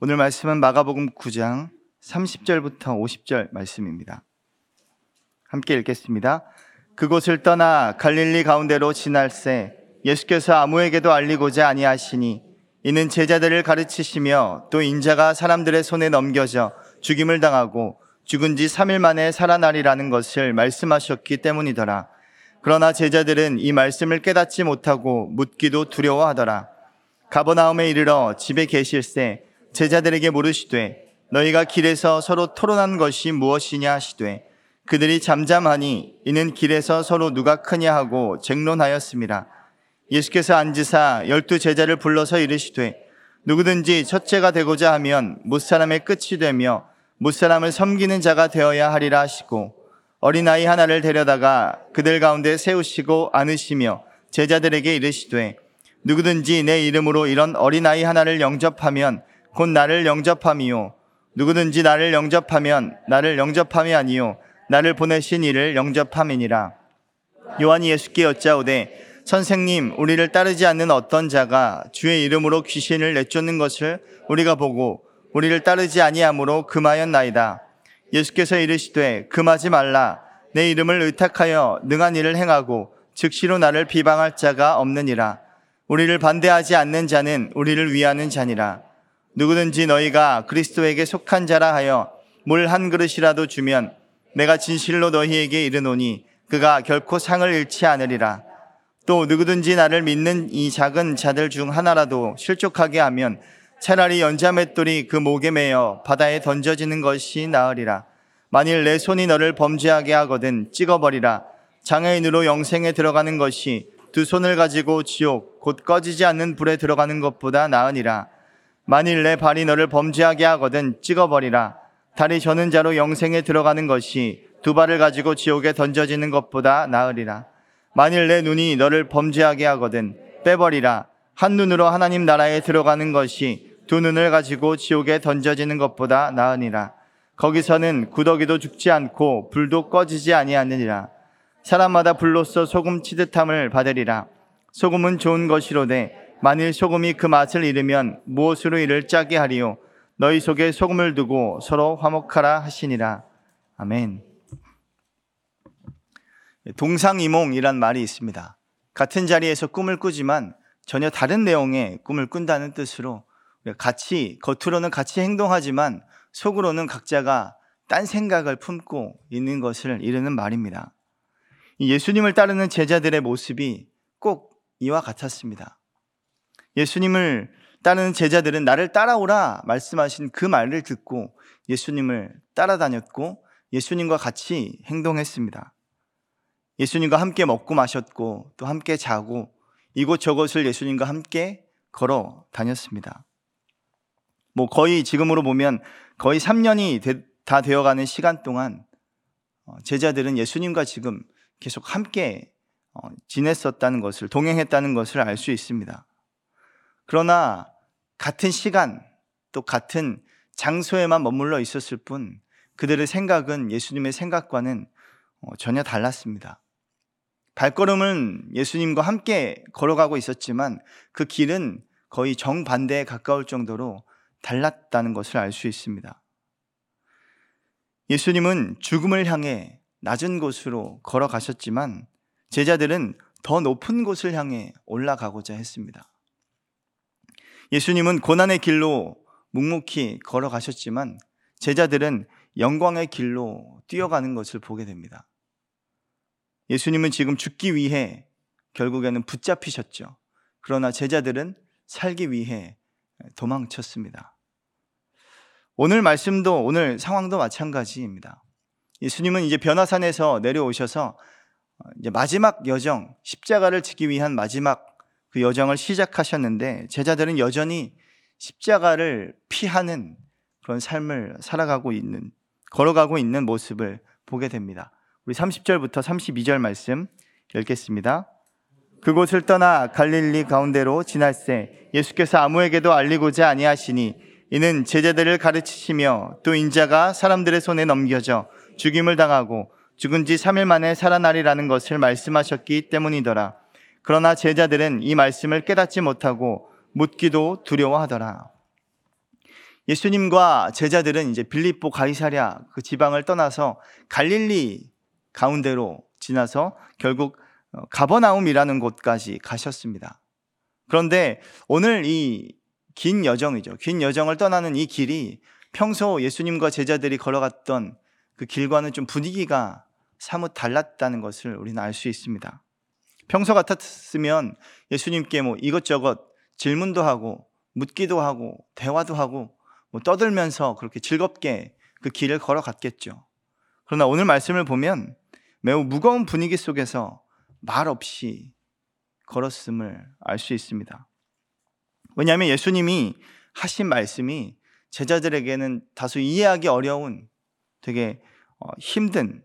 오늘 말씀은 마가복음 9장 30절부터 50절 말씀입니다. 함께 읽겠습니다. 그곳을 떠나 갈릴리 가운데로 지날새 예수께서 아무에게도 알리고자 아니하시니 이는 제자들을 가르치시며 또 인자가 사람들의 손에 넘겨져 죽임을 당하고 죽은 지 3일 만에 살아나리라는 것을 말씀하셨기 때문이더라. 그러나 제자들은 이 말씀을 깨닫지 못하고 묻기도 두려워하더라. 가버나움에 이르러 집에 계실새 제자들에게 물으시되 너희가 길에서 서로 토론한 것이 무엇이냐 하시되 그들이 잠잠하니 이는 길에서 서로 누가 크냐 하고 쟁론하였습니다. 예수께서 앉으사 열두 제자를 불러서 이르시되 누구든지 첫째가 되고자 하면 무사람의 끝이 되며 무사람을 섬기는 자가 되어야 하리라 하시고 어린아이 하나를 데려다가 그들 가운데 세우시고 안으시며 제자들에게 이르시되 누구든지 내 이름으로 이런 어린아이 하나를 영접하면 곧 나를 영접함이요. 누구든지 나를 영접하면 나를 영접함이 아니요. 나를 보내신 이를 영접함이니라. 요한이 예수께 여짜오되 선생님 우리를 따르지 않는 어떤 자가 주의 이름으로 귀신을 내쫓는 것을 우리가 보고 우리를 따르지 아니하므로 금하였나이다. 예수께서 이르시되 금하지 말라. 내 이름을 의탁하여 능한 일을 행하고 즉시로 나를 비방할 자가 없느니라. 우리를 반대하지 않는 자는 우리를 위하는 자니라 누구든지 너희가 그리스도에게 속한 자라 하여 물 한 그릇이라도 주면 내가 진실로 너희에게 이르노니 그가 결코 상을 잃지 않으리라 또 누구든지 나를 믿는 이 작은 자들 중 하나라도 실족하게 하면 차라리 연자맷돌이 그 목에 매여 바다에 던져지는 것이 나으리라. 만일 내 손이 너를 범죄하게 하거든 찍어버리라. 장애인으로 영생에 들어가는 것이 두 손을 가지고 지옥 곧 꺼지지 않는 불에 들어가는 것보다 나으니라. 만일 내 발이 너를 범죄하게 하거든 찍어버리라. 다리 저는 자로 영생에 들어가는 것이 두 발을 가지고 지옥에 던져지는 것보다 나으리라. 만일 내 눈이 너를 범죄하게 하거든 빼버리라. 한 눈으로 하나님 나라에 들어가는 것이 두 눈을 가지고 지옥에 던져지는 것보다 나으니라. 거기서는 구더기도 죽지 않고 불도 꺼지지 아니하느니라. 사람마다 불로써 소금 치듯함을 받으리라. 소금은 좋은 것이로되 만일 소금이 그 맛을 잃으면 무엇으로 이를 짜게 하리요. 너희 속에 소금을 두고 서로 화목하라 하시니라. 아멘. 동상이몽이란 말이 있습니다. 같은 자리에서 꿈을 꾸지만 전혀 다른 내용의 꿈을 꾼다는 뜻으로 같이 겉으로는 같이 행동하지만 속으로는 각자가 딴 생각을 품고 있는 것을 이르는 말입니다. 예수님을 따르는 제자들의 모습이 꼭 이와 같았습니다. 예수님을 따르는 제자들은 나를 따라오라 말씀하신 그 말을 듣고 예수님을 따라다녔고 예수님과 같이 행동했습니다. 예수님과 함께 먹고 마셨고 또 함께 자고 이곳저곳을 예수님과 함께 걸어 다녔습니다. 뭐 거의 지금으로 보면 거의 3년이 다 되어가는 시간 동안 어, 제자들은 예수님과 지금 계속 함께 어, 지냈었다는 것을, 동행했다는 것을 알 수 있습니다. 그러나 같은 시간 또 같은 장소에만 머물러 있었을 뿐 그들의 생각은 예수님의 생각과는 어, 전혀 달랐습니다. 발걸음은 예수님과 함께 걸어가고 있었지만 그 길은 거의 정반대에 가까울 정도로 달랐다는 것을 알 수 있습니다. 예수님은 죽음을 향해 낮은 곳으로 걸어가셨지만 제자들은 더 높은 곳을 향해 올라가고자 했습니다. 예수님은 고난의 길로 묵묵히 걸어가셨지만 제자들은 영광의 길로 뛰어가는 것을 보게 됩니다. 예수님은 지금 죽기 위해 결국에는 붙잡히셨죠. 그러나 제자들은 살기 위해 도망쳤습니다. 오늘 말씀도 오늘 상황도 마찬가지입니다. 예수님은 이제 변화산에서 내려오셔서 이제 마지막 여정, 십자가를 지기 위한 마지막 그 여정을 시작하셨는데 제자들은 여전히 십자가를 피하는 그런 삶을 살아가고 있는, 걸어가고 있는 모습을 보게 됩니다. 우리 30절부터 32절 말씀 읽겠습니다. 그곳을 떠나 갈릴리 가운데로 지날새 예수께서 아무에게도 알리고자 아니하시니 이는 제자들을 가르치시며 또 인자가 사람들의 손에 넘겨져 죽임을 당하고 죽은 지 3일 만에 살아나리라는 것을 말씀하셨기 때문이더라. 그러나 제자들은 이 말씀을 깨닫지 못하고 묻기도 두려워하더라. 예수님과 제자들은 이제 빌립보 가이사랴 그 지방을 떠나서 갈릴리 가운데로 지나서 결국 어, 가버나움이라는 곳까지 가셨습니다. 그런데 오늘 이 긴 여정이죠. 긴 여정을 떠나는 이 길이 평소 예수님과 제자들이 걸어갔던 그 길과는 좀 분위기가 사뭇 달랐다는 것을 우리는 알 수 있습니다. 평소 같았으면 예수님께 뭐 이것저것 질문도 하고 묻기도 하고 대화도 하고 뭐 떠들면서 그렇게 즐겁게 그 길을 걸어갔겠죠. 그러나 오늘 말씀을 보면 매우 무거운 분위기 속에서 말 없이 걸었음을 알 수 있습니다. 왜냐하면 예수님이 하신 말씀이 제자들에게는 다소 이해하기 어려운 되게 어, 힘든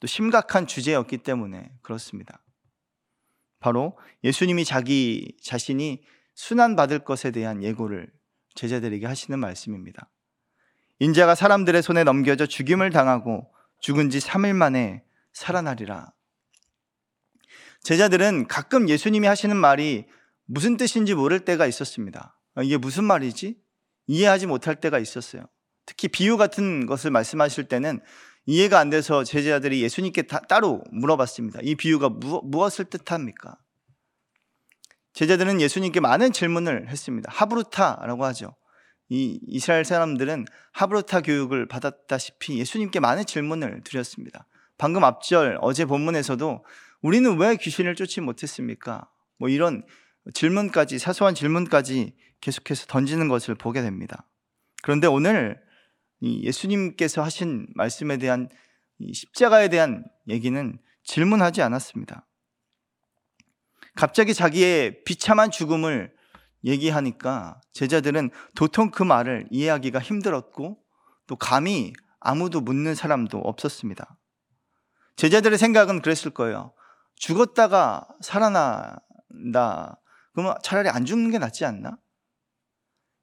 또 심각한 주제였기 때문에 그렇습니다. 바로 예수님이 자기 자신이 순환받을 것에 대한 예고를 제자들에게 하시는 말씀입니다. 인자가 사람들의 손에 넘겨져 죽임을 당하고 죽은 지 3일 만에 살아나리라. 제자들은 가끔 예수님이 하시는 말이 무슨 뜻인지 모를 때가 있었습니다. 아, 이게 무슨 말이지? 이해하지 못할 때가 있었어요. 특히 비유 같은 것을 말씀하실 때는 이해가 안 돼서 제자들이 예수님께 다, 따로 물어봤습니다. 이 비유가 무, 무엇을 뜻합니까? 제자들은 예수님께 많은 질문을 했습니다. 하브루타라고 하죠. 이 이스라엘 사람들은 하브루타 교육을 받았다시피 예수님께 많은 질문을 드렸습니다. 방금 앞절 어제 본문에서도 우리는 왜 귀신을 쫓지 못했습니까? 뭐 이런 질문까지 사소한 질문까지 계속해서 던지는 것을 보게 됩니다. 그런데 오늘 예수님께서 하신 말씀에 대한 십자가에 대한 얘기는 질문하지 않았습니다. 갑자기 자기의 비참한 죽음을 얘기하니까 제자들은 도통 그 말을 이해하기가 힘들었고 또 감히 아무도 묻는 사람도 없었습니다. 제자들의 생각은 그랬을 거예요. 죽었다가 살아난다. 그러면 차라리 안 죽는 게 낫지 않나?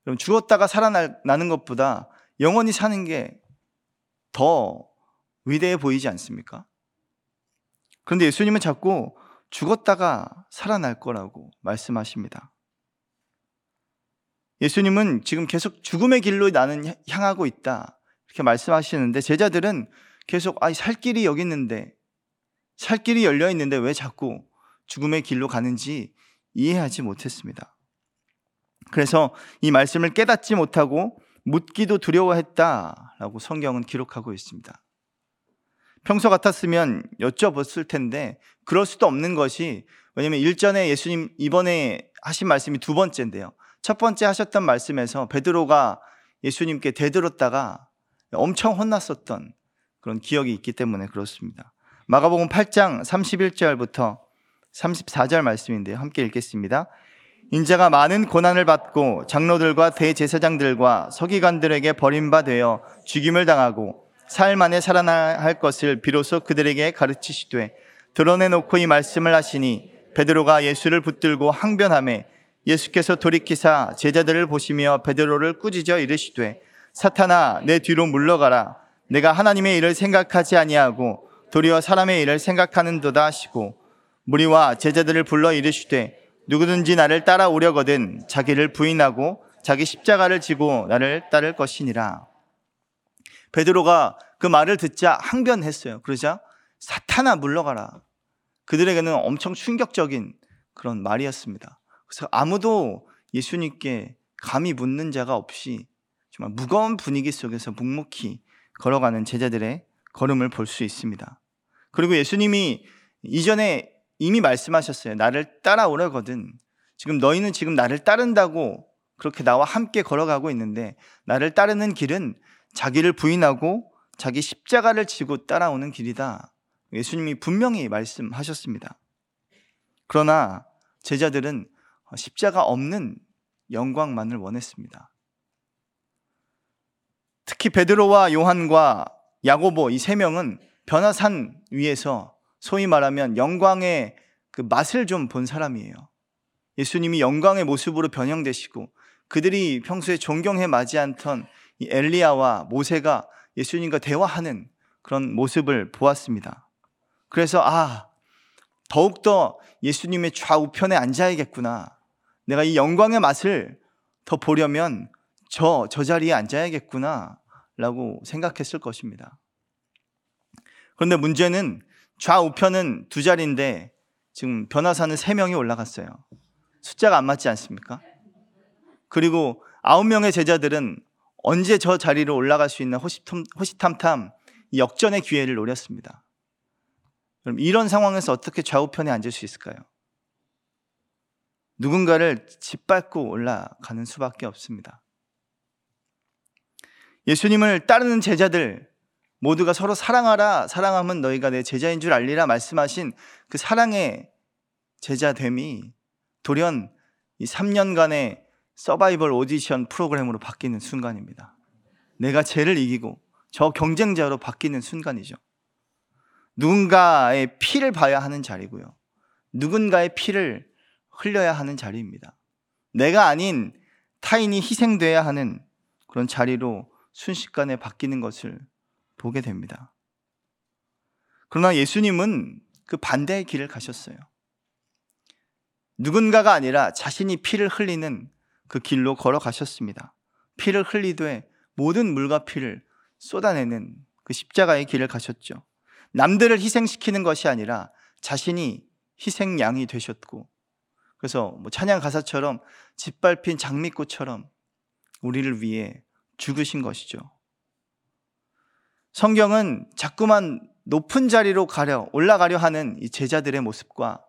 그럼 죽었다가 살아나는 것보다 영원히 사는 게 더 위대해 보이지 않습니까? 그런데 예수님은 자꾸 죽었다가 살아날 거라고 말씀하십니다. 예수님은 지금 계속 죽음의 길로 나는 향하고 있다. 이렇게 말씀하시는데 제자들은 계속 아, 살 길이 여기 있는데 살 길이 열려 있는데 왜 자꾸 죽음의 길로 가는지 이해하지 못했습니다. 그래서 이 말씀을 깨닫지 못하고 묻기도 두려워했다라고 성경은 기록하고 있습니다. 평소 같았으면 여쭤봤을 텐데 그럴 수도 없는 것이 왜냐면 일전에 예수님 이번에 하신 말씀이 두 번째인데요. 첫 번째 하셨던 말씀에서 베드로가 예수님께 대들었다가 엄청 혼났었던 그런 기억이 있기 때문에 그렇습니다. 마가복음 8장 31절부터 34절 말씀인데요. 함께 읽겠습니다. 인자가 많은 고난을 받고 장로들과 대제사장들과 서기관들에게 버림받아 죽임을 당하고 사흘 만에 살아날 것을 비로소 그들에게 가르치시되 드러내놓고 이 말씀을 하시니 베드로가 예수를 붙들고 항변함에 예수께서 돌이키사 제자들을 보시며 베드로를 꾸짖어 이르시되 사탄아 내 뒤로 물러가라. 내가 하나님의 일을 생각하지 아니하고 도리어 사람의 일을 생각하는도다 하시고 무리와 제자들을 불러 이르시되 누구든지 나를 따라오려거든 자기를 부인하고 자기 십자가를 지고 나를 따를 것이니라 베드로가 그 말을 듣자 항변했어요. 그러자 사탄아 물러가라. 그들에게는 엄청 충격적인 그런 말이었습니다. 그래서 아무도 예수님께 감히 묻는 자가 없이 정말 무거운 분위기 속에서 묵묵히 걸어가는 제자들의 걸음을 볼 수 있습니다. 그리고 예수님이 이전에 이미 말씀하셨어요. 나를 따라오려거든. 지금 너희는 지금 나를 따른다고 그렇게 나와 함께 걸어가고 있는데 나를 따르는 길은 자기를 부인하고 자기 십자가를 지고 따라오는 길이다. 예수님이 분명히 말씀하셨습니다. 그러나 제자들은 십자가 없는 영광만을 원했습니다. 특히 베드로와 요한과 야고보 이 세 명은 변화산 위에서 소위 말하면 영광의 그 맛을 좀 본 사람이에요. 예수님이 영광의 모습으로 변형되시고 그들이 평소에 존경해 마지 않던 이 엘리야와 모세가 예수님과 대화하는 그런 모습을 보았습니다. 그래서 아, 더욱더 예수님의 좌우편에 앉아야겠구나. 내가 이 영광의 맛을 더 보려면 저, 저 자리에 앉아야겠구나 라고 생각했을 것입니다. 그런데 문제는 좌우편은 두 자리인데 지금 변화사는 세 명이 올라갔어요. 숫자가 안 맞지 않습니까? 그리고 아홉 명의 제자들은 언제 저 자리로 올라갈 수 있는 호시탐, 호시탐탐 역전의 기회를 노렸습니다. 그럼 이런 상황에서 어떻게 좌우편에 앉을 수 있을까요? 누군가를 짓밟고 올라가는 수밖에 없습니다. 예수님을 따르는 제자들 모두가 서로 사랑하라, 사랑하면 너희가 내 제자인 줄 알리라 말씀하신 그 사랑의 제자됨이 돌연 이 3년간의 서바이벌 오디션 프로그램으로 바뀌는 순간입니다. 내가 죄를 이기고 저 경쟁자로 바뀌는 순간이죠. 누군가의 피를 봐야 하는 자리고요. 누군가의 피를 흘려야 하는 자리입니다. 내가 아닌 타인이 희생돼야 하는 그런 자리로 순식간에 바뀌는 것을 보게 됩니다. 그러나 예수님은 그 반대의 길을 가셨어요. 누군가가 아니라 자신이 피를 흘리는 그 길로 걸어가셨습니다. 피를 흘리되 모든 물과 피를 쏟아내는 그 십자가의 길을 가셨죠. 남들을 희생시키는 것이 아니라 자신이 희생양이 되셨고, 그래서 뭐 찬양 가사처럼 짓밟힌 장미꽃처럼 우리를 위해 죽으신 것이죠. 성경은 자꾸만 높은 자리로 가려 올라가려 하는 이 제자들의 모습과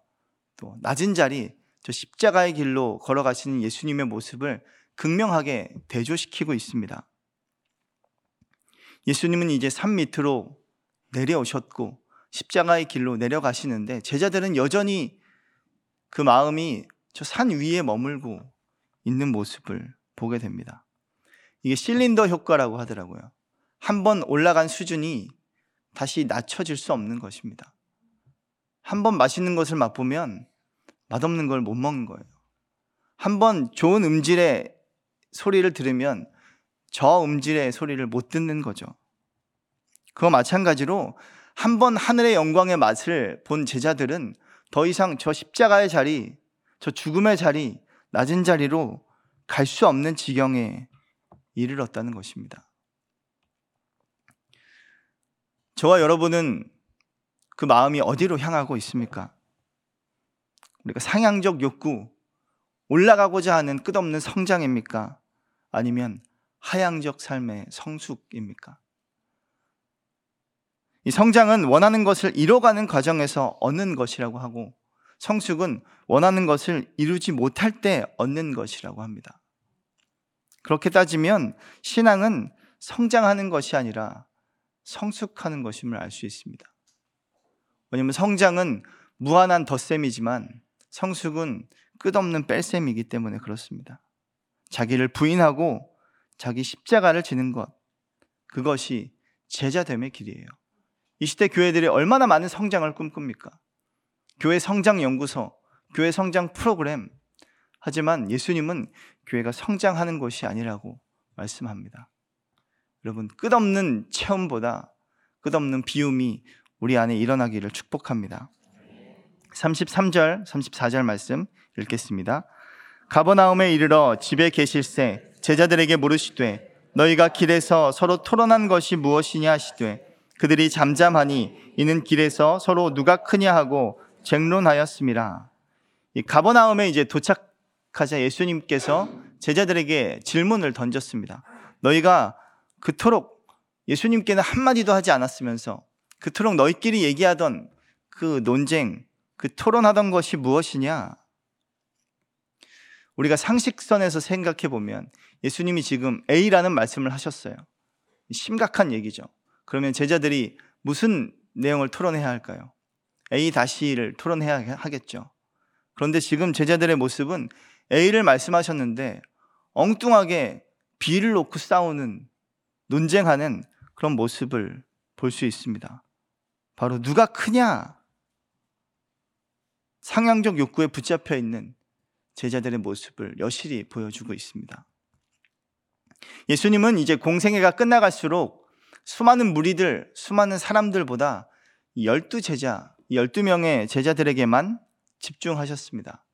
또 낮은 자리 저 십자가의 길로 걸어가시는 예수님의 모습을 극명하게 대조시키고 있습니다. 예수님은 이제 산 밑으로 내려오셨고 십자가의 길로 내려가시는데 제자들은 여전히 그 마음이 저 산 위에 머물고 있는 모습을 보게 됩니다. 이게 실린더 효과라고 하더라고요. 한 번 올라간 수준이 다시 낮춰질 수 없는 것입니다. 한 번 맛있는 것을 맛보면 맛없는 걸 못 먹는 거예요. 한 번 좋은 음질의 소리를 들으면 저 음질의 소리를 못 듣는 거죠. 그와 마찬가지로 한 번 하늘의 영광의 맛을 본 제자들은 더 이상 저 십자가의 자리, 저 죽음의 자리, 낮은 자리로 갈 수 없는 지경에 이르렀다는 것입니다. 저와 여러분은 그 마음이 어디로 향하고 있습니까? 우리가 상향적 욕구, 올라가고자 하는 끝없는 성장입니까? 아니면 하향적 삶의 성숙입니까? 이 성장은 원하는 것을 이뤄가는 과정에서 얻는 것이라고 하고 성숙은 원하는 것을 이루지 못할 때 얻는 것이라고 합니다. 그렇게 따지면 신앙은 성장하는 것이 아니라 성숙하는 것임을 알 수 있습니다. 왜냐하면 성장은 무한한 덧셈이지만 성숙은 끝없는 뺄셈이기 때문에 그렇습니다. 자기를 부인하고 자기 십자가를 지는 것, 그것이 제자됨의 길이에요. 이 시대 교회들이 얼마나 많은 성장을 꿈꿉니까? 교회 성장 연구소, 교회 성장 프로그램. 하지만 예수님은 교회가 성장하는 것이 아니라고 말씀합니다. 여러분, 끝없는 체험보다 끝없는 비움이 우리 안에 일어나기를 축복합니다. 33절, 34절 말씀 읽겠습니다. 가버나움에 이르러 집에 계실새 제자들에게 물으시되 너희가 길에서 서로 토론한 것이 무엇이냐 하시되 그들이 잠잠하니 이는 길에서 서로 누가 크냐 하고 쟁론하였습니다. 이 가버나움에 이제 도착하자 예수님께서 제자들에게 질문을 던졌습니다. 너희가 그토록 예수님께는 한마디도 하지 않았으면서 그토록 너희끼리 얘기하던 그 논쟁, 그 토론하던 것이 무엇이냐? 우리가 상식선에서 생각해 보면 예수님이 지금 A라는 말씀을 하셨어요. 심각한 얘기죠. 그러면 제자들이 무슨 내용을 토론해야 할까요? A-를 토론해야 하겠죠. 그런데 지금 제자들의 모습은 A를 말씀하셨는데 엉뚱하게 B를 놓고 싸우는, 논쟁하는 그런 모습을 볼 수 있습니다. 바로 누가 크냐? 상향적 욕구에 붙잡혀 있는 제자들의 모습을 여실히 보여주고 있습니다. 예수님은 이제 공생애가 끝나갈수록 수많은 무리들, 수많은 사람들보다 열두 제자, 열두 명의 제자들에게만 집중하셨습니다.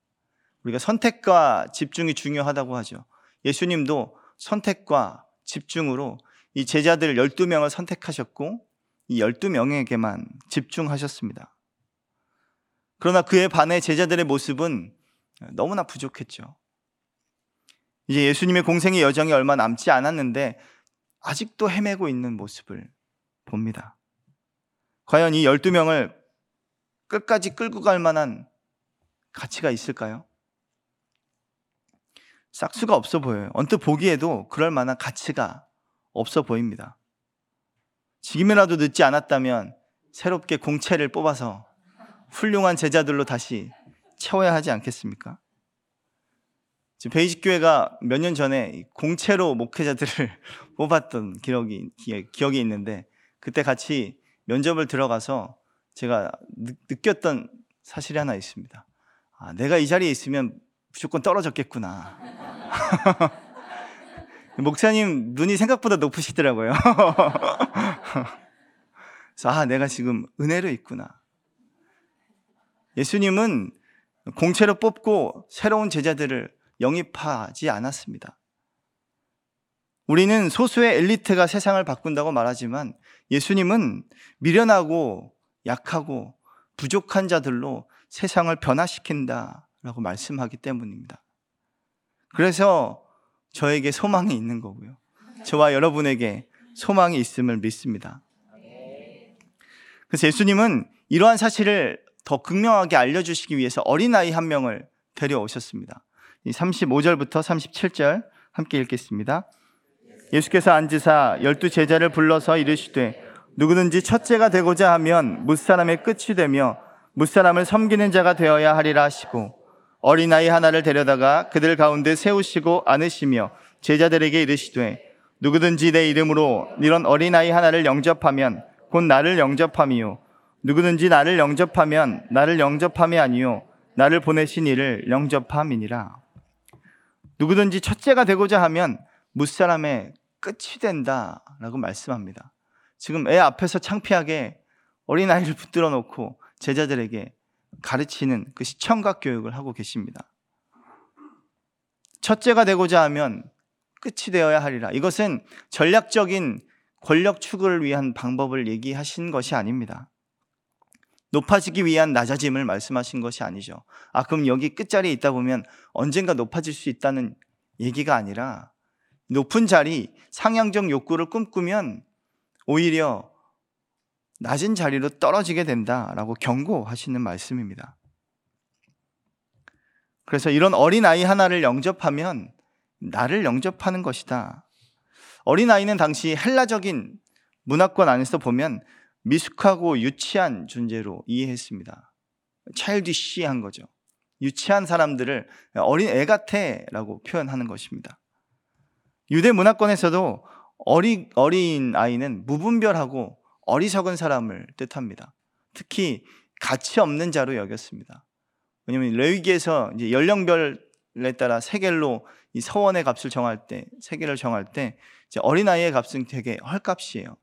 우리가 선택과 집중이 중요하다고 하죠. 예수님도 선택과 집중으로 이 제자들 12명을 선택하셨고 이 12명에게만 집중하셨습니다. 그러나 그에 반해 제자들의 모습은 너무나 부족했죠. 이제 예수님의 공생의 여정이 얼마 남지 않았는데 아직도 헤매고 있는 모습을 봅니다. 과연 이 12명을 끝까지 끌고 갈 만한 가치가 있을까요? 싹수가 없어 보여요. 언뜻 보기에도 그럴 만한 가치가 없어 보입니다. 지금이라도 늦지 않았다면 새롭게 공채를 뽑아서 훌륭한 제자들로 다시 채워야 하지 않겠습니까? 베이직 교회가 몇 년 전에 공채로 목회자들을 뽑았던 기억이, 기억이 있는데 그때 같이 면접을 들어가서 제가 느, 꼈던 사실이 하나 있습니다. 아, 내가 이 자리에 있으면 무조건 떨어졌겠구나. 목사님 눈이 생각보다 높으시더라고요. 그래서 아, 내가 지금 은혜로 있구나. 예수님은 공채로 뽑고 새로운 제자들을 영입하지 않았습니다. 우리는 소수의 엘리트가 세상을 바꾼다고 말하지만 예수님은 미련하고 약하고 부족한 자들로 세상을 변화시킨다라고 말씀하기 때문입니다. 그래서 저에게 소망이 있는 거고요. 저와 여러분에게 소망이 있음을 믿습니다. 그래서 예수님은 이러한 사실을 더 극명하게 알려주시기 위해서 어린아이 한 명을 데려오셨습니다. 35절부터 37절 함께 읽겠습니다. 예수께서 앉으사 열두 제자를 불러서 이르시되 누구든지 첫째가 되고자 하면 무사람의 끝이 되며 무사람을 섬기는 자가 되어야 하리라 하시고 어린아이 하나를 데려다가 그들 가운데 세우시고 안으시며 제자들에게 이르시되 누구든지 내 이름으로 이런 어린아이 하나를 영접하면 곧 나를 영접함이요 누구든지 나를 영접하면 나를 영접함이 아니요 나를 보내신 이를 영접함이니라. 누구든지 첫째가 되고자 하면 무사람의 끝이 된다라고 말씀합니다. 지금 애 앞에서 창피하게 어린아이를 붙들어 놓고 제자들에게 가르치는 그 시청각 교육을 하고 계십니다. 첫째가 되고자 하면 끝이 되어야 하리라. 이것은 전략적인 권력 추구를 위한 방법을 얘기하신 것이 아닙니다. 높아지기 위한 낮아짐을 말씀하신 것이 아니죠. 아, 그럼 여기 끝자리에 있다 보면 언젠가 높아질 수 있다는 얘기가 아니라 높은 자리, 상향적 욕구를 꿈꾸면 오히려 낮은 자리로 떨어지게 된다라고 경고하시는 말씀입니다. 그래서 이런 어린아이 하나를 영접하면 나를 영접하는 것이다. 어린아이는 당시 헬라적인 문화권 안에서 보면 미숙하고 유치한 존재로 이해했습니다. 차일디시한 거죠. 유치한 사람들을 어린 애 같아라고 표현하는 것입니다. 유대 문화권에서도 어리, 어린 아이는 무분별하고 어리석은 사람을 뜻합니다. 특히 가치 없는 자로 여겼습니다. 왜냐하면 레위기에서 이제 연령별에 따라 세겔로 이 서원의 값을 정할 때, 세겔을 정할 때 어린 아이의 값은 되게 헐값이에요.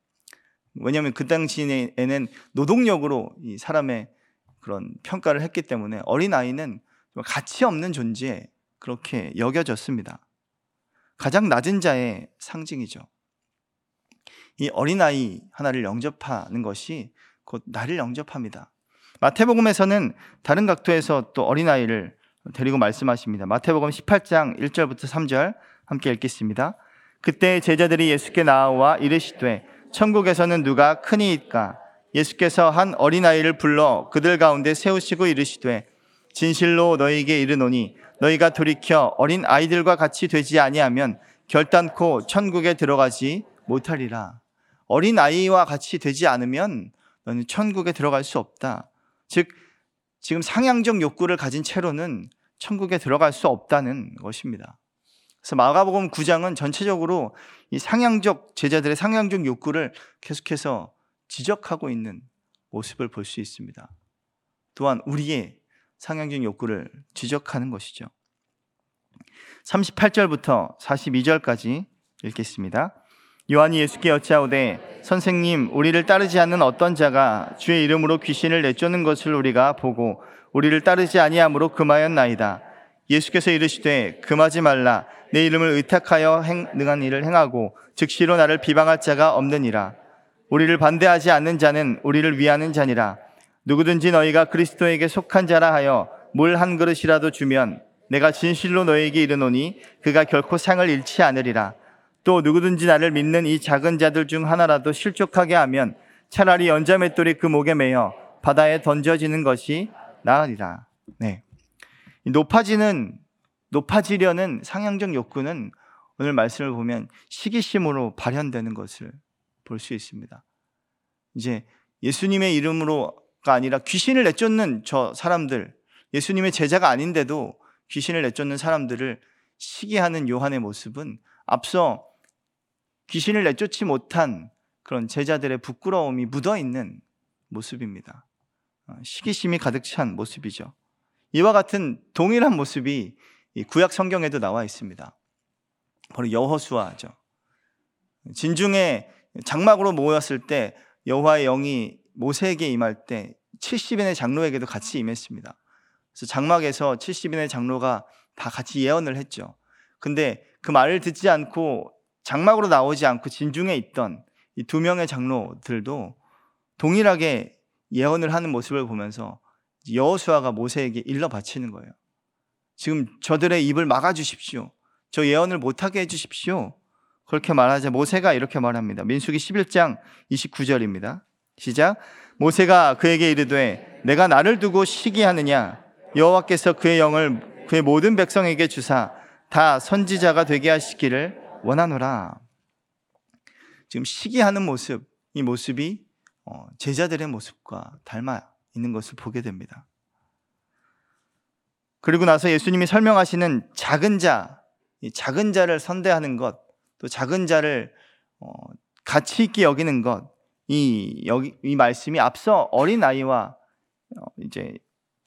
왜냐하면 그 당시에는 노동력으로 이 사람의 그런 평가를 했기 때문에 어린 아이는 가치 없는 존재 그렇게 여겨졌습니다. 가장 낮은 자의 상징이죠. 이 어린 아이 하나를 영접하는 것이 곧 나를 영접합니다. 마태복음에서는 다른 각도에서 또 어린 아이를 데리고 말씀하십니다. 마태복음 18장 1절부터 3절 함께 읽겠습니다. 그때 제자들이 예수께 나와 이르시되 천국에서는 누가 크니이까 예수께서 한 어린아이를 불러 그들 가운데 세우시고 이르시되 진실로 너희에게 이르노니 너희가 돌이켜 어린 아이들과 같이 되지 아니하면 결단코 천국에 들어가지 못하리라. 어린 아이와 같이 되지 않으면 너는 천국에 들어갈 수 없다. 즉 지금 상향적 욕구를 가진 채로는 천국에 들어갈 수 없다는 것입니다. 그래서 마가복음 9장은 전체적으로 이 상향적 제자들의 상향적 욕구를 계속해서 지적하고 있는 모습을 볼 수 있습니다. 또한 우리의 상향적 욕구를 지적하는 것이죠. 38절부터 42절까지 읽겠습니다. 요한이 예수께 여짜오되 선생님 우리를 따르지 않는 어떤 자가 주의 이름으로 귀신을 내쫓는 것을 우리가 보고 우리를 따르지 아니함으로 금하였나이다. 예수께서 이르시되 금하지 말라. 내 이름을 의탁하여 행, 능한 일을 행하고 즉시로 나를 비방할 자가 없느니라. 우리를 반대하지 않는 자는 우리를 위하는 자니라. 누구든지 너희가 그리스도에게 속한 자라 하여 물 한 그릇이라도 주면 내가 진실로 너희에게 이르노니 그가 결코 상을 잃지 않으리라 또 누구든지 나를 믿는 이 작은 자들 중 하나라도 실족하게 하면 차라리 연자맷돌이 그 목에 매여 바다에 던져지는 것이 나으리라. 네. 높아지는 높아지려는 상향적 욕구는 오늘 말씀을 보면 시기심으로 발현되는 것을 볼 수 있습니다. 이제 예수님의 이름으로가 아니라 귀신을 내쫓는 저 사람들, 예수님의 제자가 아닌데도 귀신을 내쫓는 사람들을 시기하는 요한의 모습은 앞서 귀신을 내쫓지 못한 그런 제자들의 부끄러움이 묻어 있는 모습입니다. 어, 시기심이 가득 찬 모습이죠. 이와 같은 동일한 모습이 구약 성경에도 나와 있습니다. 바로 여호수아죠. 진중에 장막으로 모였을 때 여호와의 영이 모세에게 임할 때 70인의 장로에게도 같이 임했습니다. 그래서 장막에서 70인의 장로가 다 같이 예언을 했죠. 근데 그 말을 듣지 않고 장막으로 나오지 않고 진중에 있던 이 두 명의 장로들도 동일하게 예언을 하는 모습을 보면서 여호수아가 모세에게 일러 바치는 거예요. 지금 저들의 입을 막아 주십시오. 저 예언을 못하게 해 주십시오. 그렇게 말하자 모세가 이렇게 말합니다. 민수기 11장 29절입니다. 시작. 모세가 그에게 이르되 내가 나를 두고 시기하느냐 여호와께서 그의 영을 그의 모든 백성에게 주사 다 선지자가 되게 하시기를 원하노라. 지금 시기하는 모습, 이 모습이 어, 제자들의 모습과 닮아 있는 것을 보게 됩니다. 그리고 나서 예수님이 설명하시는 작은 자, 작은 자를 선대하는 것, 또 작은 자를 어, 가치 있게 여기는 것, 이, 여기, 이 말씀이 앞서 어린 아이와 어, 이제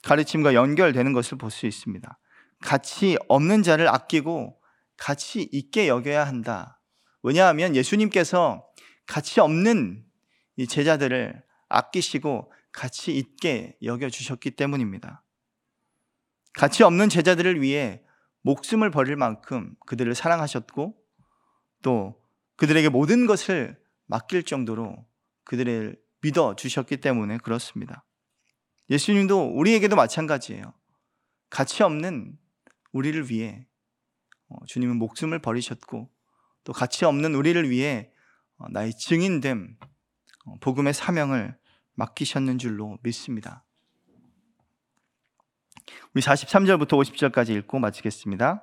가르침과 연결되는 것을 볼 수 있습니다. 가치 없는 자를 아끼고 가치 있게 여겨야 한다. 왜냐하면 예수님께서 가치 없는 이 제자들을 아끼시고 가치 있게 여겨주셨기 때문입니다. 가치 없는 제자들을 위해 목숨을 버릴 만큼 그들을 사랑하셨고 또 그들에게 모든 것을 맡길 정도로 그들을 믿어 주셨기 때문에 그렇습니다. 예수님도 우리에게도 마찬가지예요. 가치 없는 우리를 위해 어, 주님은 목숨을 버리셨고 또 가치 없는 우리를 위해 어, 나의 증인됨 어, 복음의 사명을 맡기셨는 줄로 믿습니다. 우리 43절부터 50절까지 읽고 마치겠습니다.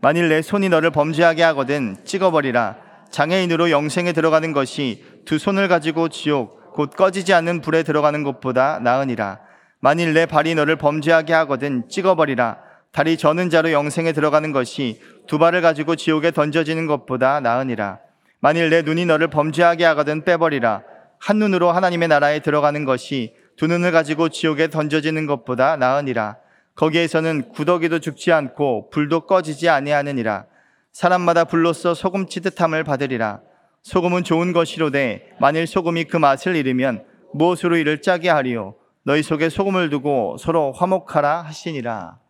만일 내 손이 너를 범죄하게 하거든 찍어버리라. 장애인으로 영생에 들어가는 것이 두 손을 가지고 지옥 곧 꺼지지 않는 불에 들어가는 것보다 나으니라. 만일 내 발이 너를 범죄하게 하거든 찍어버리라. 다리 저는 자로 영생에 들어가는 것이 두 발을 가지고 지옥에 던져지는 것보다 나으니라. 만일 내 눈이 너를 범죄하게 하거든 빼버리라. 한 눈으로 하나님의 나라에 들어가는 것이 두 눈을 가지고 지옥에 던져지는 것보다 나으니라. 거기에서는 구더기도 죽지 않고 불도 꺼지지 아니하느니라. 사람마다 불로써 소금 치듯함을 받으리라. 소금은 좋은 것이로되 만일 소금이 그 맛을 잃으면 무엇으로 이를 짜게 하리요. 너희 속에 소금을 두고 서로 화목하라 하시니라.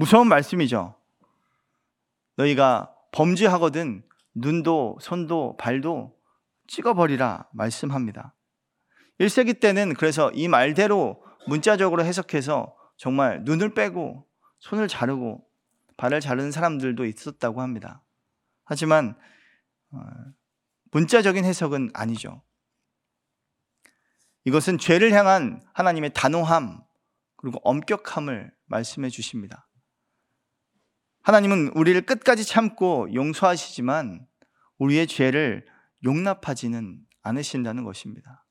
네. 무서운 말씀이죠. 너희가 범죄하거든 눈도 손도 발도 찍어버리라 말씀합니다. 1세기 때는 그래서 이 말대로 문자적으로 해석해서 정말 눈을 빼고 손을 자르고 발을 자르는 사람들도 있었다고 합니다. 하지만 어, 문자적인 해석은 아니죠. 이것은 죄를 향한 하나님의 단호함 그리고 엄격함을 말씀해 주십니다. 하나님은 우리를 끝까지 참고 용서하시지만 우리의 죄를 용납하지는 않으신다는 것입니다.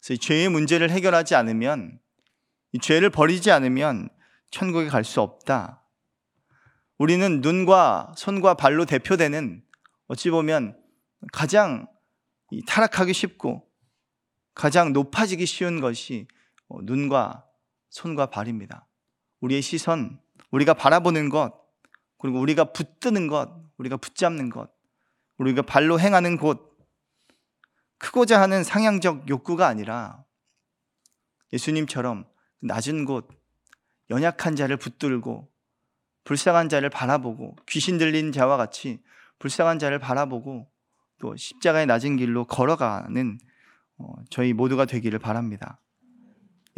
그래서 이 죄의 문제를 해결하지 않으면 이 죄를 버리지 않으면 천국에 갈 수 없다. 우리는 눈과 손과 발로 대표되는 어찌 보면 가장 타락하기 쉽고 가장 높아지기 쉬운 것이 어, 눈과 손과 발입니다. 우리의 시선, 우리가 바라보는 것, 그리고 우리가 붙드는 것, 우리가 붙잡는 것, 우리가 발로 행하는 곳, 크고자 하는 상향적 욕구가 아니라 예수님처럼 낮은 곳, 연약한 자를 붙들고 불쌍한 자를 바라보고 귀신 들린 자와 같이 불쌍한 자를 바라보고 또 십자가의 낮은 길로 걸어가는 어, 저희 모두가 되기를 바랍니다.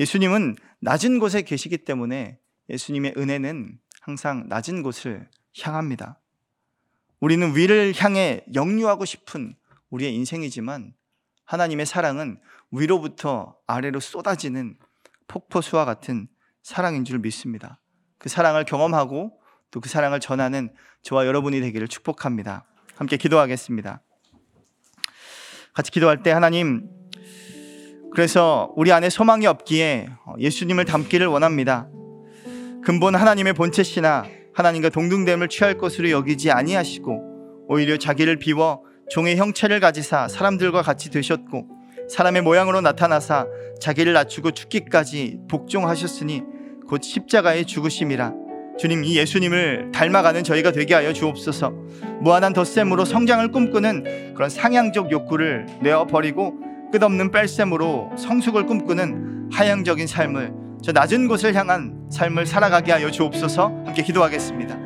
예수님은 낮은 곳에 계시기 때문에 예수님의 은혜는 항상 낮은 곳을 향합니다. 우리는 위를 향해 영유하고 싶은 우리의 인생이지만 하나님의 사랑은 위로부터 아래로 쏟아지는 폭포수와 같은 사랑인 줄 믿습니다. 그 사랑을 경험하고 또 그 사랑을 전하는 저와 여러분이 되기를 축복합니다. 함께 기도하겠습니다. 같이 기도할 때 하나님, 그래서 우리 안에 소망이 없기에 예수님을 닮기를 원합니다. 근본 하나님의 본체시나 하나님과 동등됨을 취할 것으로 여기지 아니하시고 오히려 자기를 비워 종의 형체를 가지사 사람들과 같이 되셨고 사람의 모양으로 나타나사 자기를 낮추고 죽기까지 복종하셨으니 곧 십자가의 죽으심이라. 주님 이 예수님을 닮아가는 저희가 되게 하여 주옵소서. 무한한 덧셈으로 성장을 꿈꾸는 그런 상향적 욕구를 내어버리고 끝없는 뺄셈으로 성숙을 꿈꾸는 하향적인 삶을 저 낮은 곳을 향한 삶을 살아가게 하여 주옵소서 함께 기도하겠습니다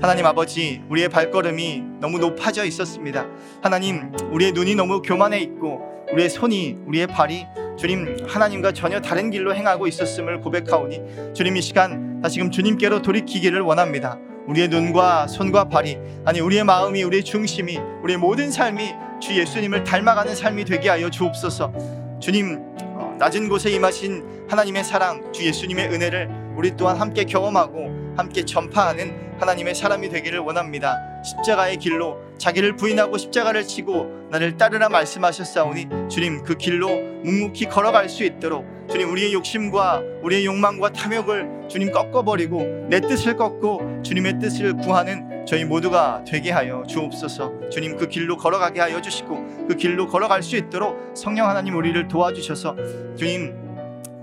하나님 아버지 우리의 발걸음이 너무 높아져 있었습니다 하나님 우리의 눈이 너무 교만해 있고 우리의 손이 우리의 발이 주님 하나님과 전혀 다른 길로 행하고 있었음을 고백하오니 주님 이 시간 다시금 주님께로 돌이키기를 원합니다. 우리의 눈과 손과 발이 아니 우리의 마음이 우리의 중심이 우리의 모든 삶이 주 예수님을 닮아가는 삶이 되게 하여 주옵소서. 주님 어, 낮은 곳에 임하신 하나님의 사랑 주 예수님의 은혜를 우리 또한 함께 경험하고 함께 전파하는 하나님의 사람이 되기를 원합니다. 십자가의 길로 자기를 부인하고 십자가를 치고 나를 따르라 말씀하셨사오니 주님 그 길로 묵묵히 걸어갈 수 있도록 주님 우리의 욕심과 우리의 욕망과 탐욕을 주님 꺾어버리고 내 뜻을 꺾고 주님의 뜻을 구하는 저희 모두가 되게 하여 주옵소서 주님 그 길로 걸어가게 하여 주시고 그 길로 걸어갈 수 있도록 성령 하나님 우리를 도와주셔서 주님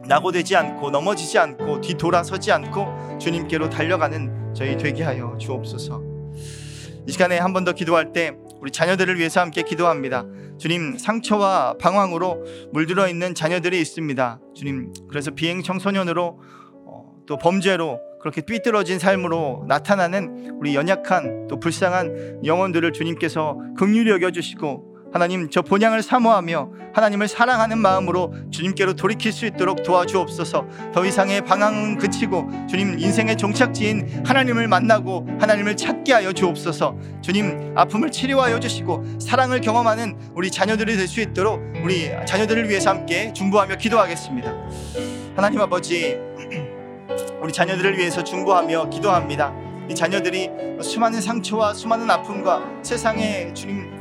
낙오되지 않고 넘어지지 않고 뒤돌아서지 않고 주님께로 달려가는 저희 되게 하여 주옵소서. 이 시간에 한 번 더 기도할 때 우리 자녀들을 위해서 함께 기도합니다. 주님 상처와 방황으로 물들어 있는 자녀들이 있습니다. 주님 그래서 비행 청소년으로 어, 또 범죄로 그렇게 삐뚤어진 삶으로 나타나는 우리 연약한 또 불쌍한 영혼들을 주님께서 긍휼히 여겨 주시고 하나님 저 본향을 사모하며 하나님을 사랑하는 마음으로 주님께로 돌이킬 수 있도록 도와주옵소서. 더 이상의 방황은 그치고 주님 인생의 종착지인 하나님을 만나고 하나님을 찾게 하여 주옵소서. 주님 아픔을 치료하여 주시고 사랑을 경험하는 우리 자녀들이 될 수 있도록 우리 자녀들을 위해서 함께 중보하며 기도하겠습니다. 하나님 아버지 우리 자녀들을 위해서 중보하며 기도합니다. 이 자녀들이 수많은 상처와 수많은 아픔과 세상에 주님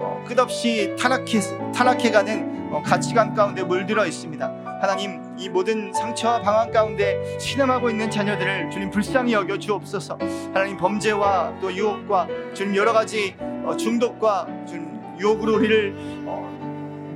어, 끝없이 타락해, 타락해가는 어, 가치관 가운데 물들어 있습니다. 하나님 이 모든 상처와 방황 가운데 신음하고 있는 자녀들을 주님 불쌍히 여겨 주옵소서. 하나님 범죄와 또 유혹과 주님 여러 가지 어, 중독과 주님 유혹으로 우리를 어,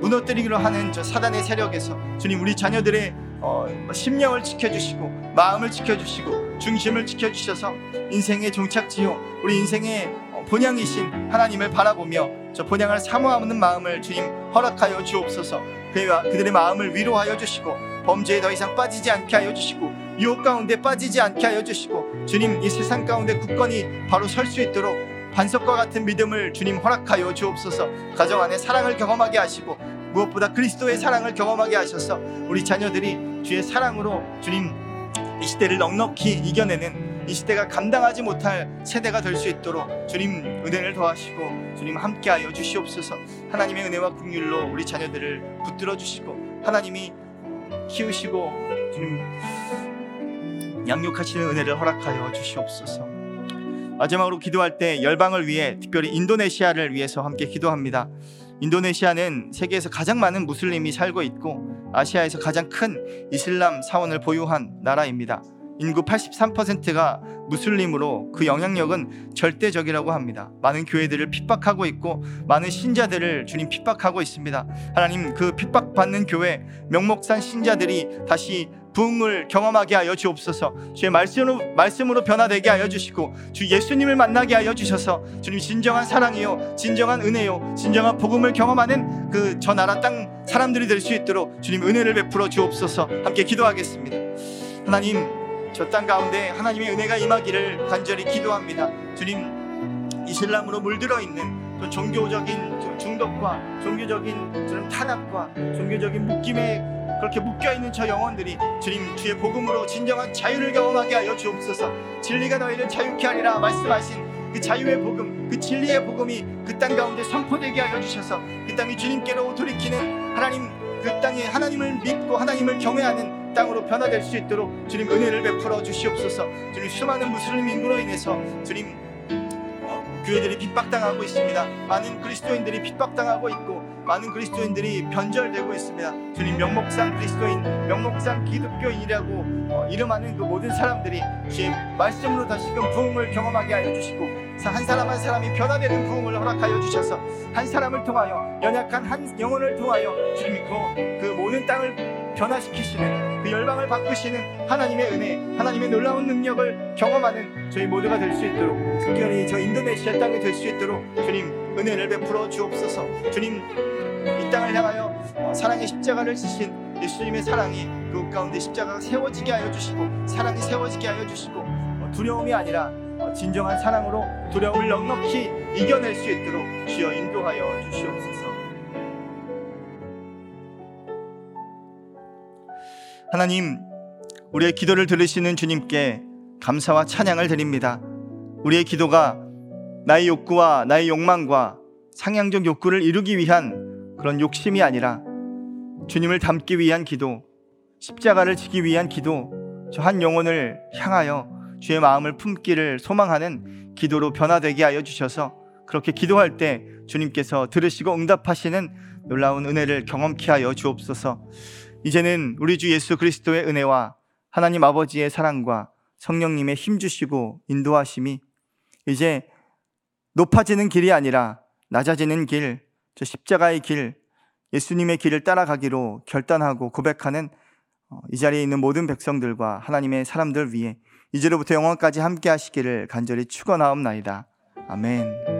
무너뜨리기로 하는 저 사단의 세력에서 주님 우리 자녀들의 어, 심령을 지켜주시고 마음을 지켜주시고 중심을 지켜주셔서 인생의 종착지요 우리 인생의 본향이신 하나님을 바라보며 저 본향을 사모하는 마음을 주님 허락하여 주옵소서. 그들의 마음을 위로하여 주시고 범죄에 더 이상 빠지지 않게 하여 주시고 유혹 가운데 빠지지 않게 하여 주시고 주님 이 세상 가운데 굳건히 바로 설 수 있도록 반석과 같은 믿음을 주님 허락하여 주옵소서. 가정 안에 사랑을 경험하게 하시고 무엇보다 그리스도의 사랑을 경험하게 하셔서 우리 자녀들이 주의 사랑으로 주님 이 시대를 넉넉히 이겨내는 이 시대가 감당하지 못할 세대가 될 수 있도록 주님 은혜를 더하시고 주님 함께하여 주시옵소서. 하나님의 은혜와 긍휼로 우리 자녀들을 붙들어 주시고 하나님이 키우시고 주님 양육하시는 은혜를 허락하여 주시옵소서. 마지막으로 기도할 때 열방을 위해 특별히 인도네시아를 위해서 함께 기도합니다. 인도네시아는 세계에서 가장 많은 무슬림이 살고 있고 아시아에서 가장 큰 이슬람 사원을 보유한 나라입니다 인구 83%가 무슬림으로 그 영향력은 절대적이라고 합니다. 많은 교회들을 핍박하고 있고 많은 신자들을 주님 핍박하고 있습니다. 하나님 그 핍박받는 교회 명목산 신자들이 다시 부흥을 경험하게 하여 주옵소서. 주의 말씀으로 말씀으로 변화되게 하여 주시고 주 예수님을 만나게 하여 주셔서 주님 진정한 사랑이요, 진정한 은혜요, 진정한 복음을 경험하는 그 저 나라 땅 사람들이 될 수 있도록 주님 은혜를 베풀어 주옵소서. 함께 기도하겠습니다. 하나님 저 땅 가운데 하나님의 은혜가 임하기를 간절히 기도합니다. 주님 이슬람으로 물들어 있는 또 종교적인 저 중독과 종교적인 저런 탄압과 종교적인 묶임에 그렇게 묶여 있는 저 영혼들이 주님 주의 복음으로 진정한 자유를 경험하게 하여 주옵소서. 진리가 너희를 자유케 하리라 말씀하신 그 자유의 복음, 그 진리의 복음이 그 땅 가운데 선포되게 하여 주셔서 그 땅이 주님께로 돌이키는 하나님 그 땅에 하나님을 믿고 하나님을 경외하는 땅으로 변화될 수 있도록 주님 은혜를 베풀어 주시옵소서. 주님 수많은 무슬림 인구로 인해서 주님 어, 교회들이 핍박당하고 있습니다. 많은 그리스도인들이 핍박당하고 있고 많은 그리스도인들이 변절되고 있습니다. 주님 명목상 그리스도인, 명목상 기독교인이라고 어, 이름하는 그 모든 사람들이 주의 말씀으로 다시금 부흥을 경험하게 하여 주시고 한 사람 한 사람이 변화되는 부흥을 허락하여 주셔서 한 사람을 통하여 연약한 한 영혼을 통하여 주님 그, 그 모든 땅을 변화시키시는 그 열방을 바꾸시는 하나님의 은혜, 하나님의 놀라운 능력을 경험하는 저희 모두가 될 수 있도록 특별히 저 인도네시아 땅이 될 수 있도록 주님 은혜를 베풀어 주옵소서. 주님 이 땅을 향하여 어, 사랑의 십자가를 지신 예수님의 사랑이 그 가운데 십자가가 세워지게 하여 주시고 사랑이 세워지게 하여 주시고 어, 두려움이 아니라 어, 진정한 사랑으로 두려움을 넉넉히 이겨낼 수 있도록 주여 인도하여 주시옵소서. 하나님, 우리의 기도를 들으시는 주님께 감사와 찬양을 드립니다. 우리의 기도가 나의 욕구와 나의 욕망과 상향적 욕구를 이루기 위한 그런 욕심이 아니라 주님을 닮기 위한 기도, 십자가를 지기 위한 기도, 저 한 영혼을 향하여 주의 마음을 품기를 소망하는 기도로 변화되게 하여 주셔서 그렇게 기도할 때 주님께서 들으시고 응답하시는 놀라운 은혜를 경험케 하여 주옵소서. 이제는 우리 주 예수 그리스도의 은혜와 하나님 아버지의 사랑과 성령님의 힘 주시고 인도하심이 이제 높아지는 길이 아니라 낮아지는 길, 저 십자가의 길, 예수님의 길을 따라가기로 결단하고 고백하는 어, 이 자리에 있는 모든 백성들과 하나님의 사람들 위해 이제로부터 영원까지 함께 하시기를 간절히 축원하옵나이다. 아멘.